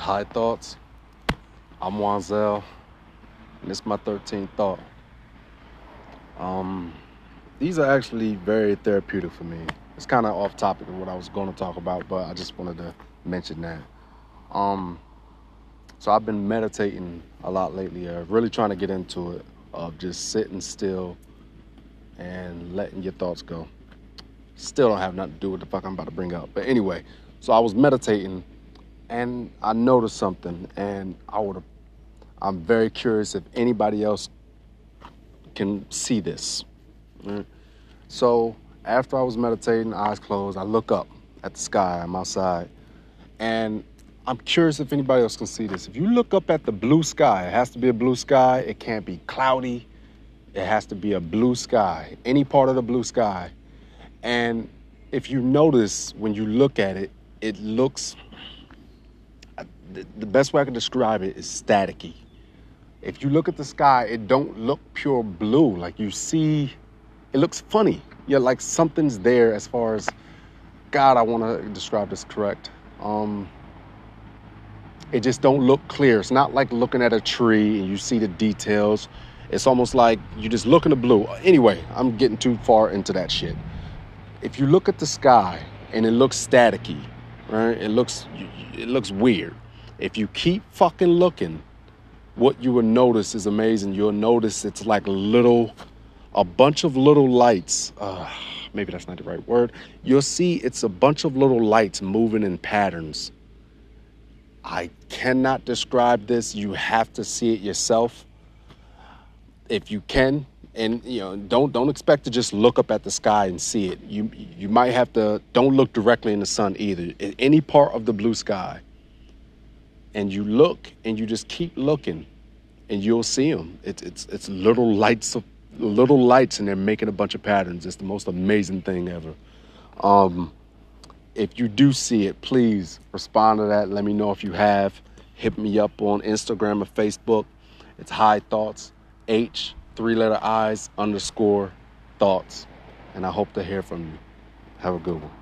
High Thoughts. I'm Wanzel, and it's my 13th thought. Um, these are actually very therapeutic for me. It's kind of off topic of what I was going to talk about, but I just wanted to mention that. Um, so I've been meditating a lot lately, uh, really trying to get into it, of just sitting still and letting your thoughts go. Still don't have nothing to do with the fuck I'm about to bring up. But anyway, so I was meditating and I noticed something and I would I'm very curious if anybody else can see this. Right? So after I was meditating, eyes closed, I look up at the sky. I'm outside, and I'm curious if anybody else can see this. If you look up at the blue sky, it has to be a blue sky. It can't be cloudy. It has to be a blue sky, any part of the blue sky. And if you notice when you look at it, it looks, the best way I can describe it is staticky. If you look at the sky, it don't look pure blue. Like you see, it looks funny. Yeah, like something's there as far as, God, I want to describe this correct. Um, it just don't look clear. It's not like looking at a tree and you see the details. It's almost like you just look in the blue. Anyway, I'm getting too far into that shit. If you look at the sky and it looks staticky, right? It looks it looks weird. If you keep fucking looking, what you will notice is amazing. You'll notice it's like little, a bunch of little lights. Uh, maybe that's not the right word. You'll see it's a bunch of little lights moving in patterns I cannot describe this. You have to see it yourself. If you can, and you know, don't don't expect to just look up at the sky and see it. You you might have to don't look directly in the sun either. In any part of the blue sky. And you look and you just keep looking and you'll see them. It's it's it's little lights of little lights and they're making a bunch of patterns. It's the most amazing thing ever. Um, if you do see it, please respond to that. Let me know if you have. Hit me up on Instagram or Facebook. It's High Thoughts, H, three letter I's underscore thoughts. And I hope to hear from you. Have a good one.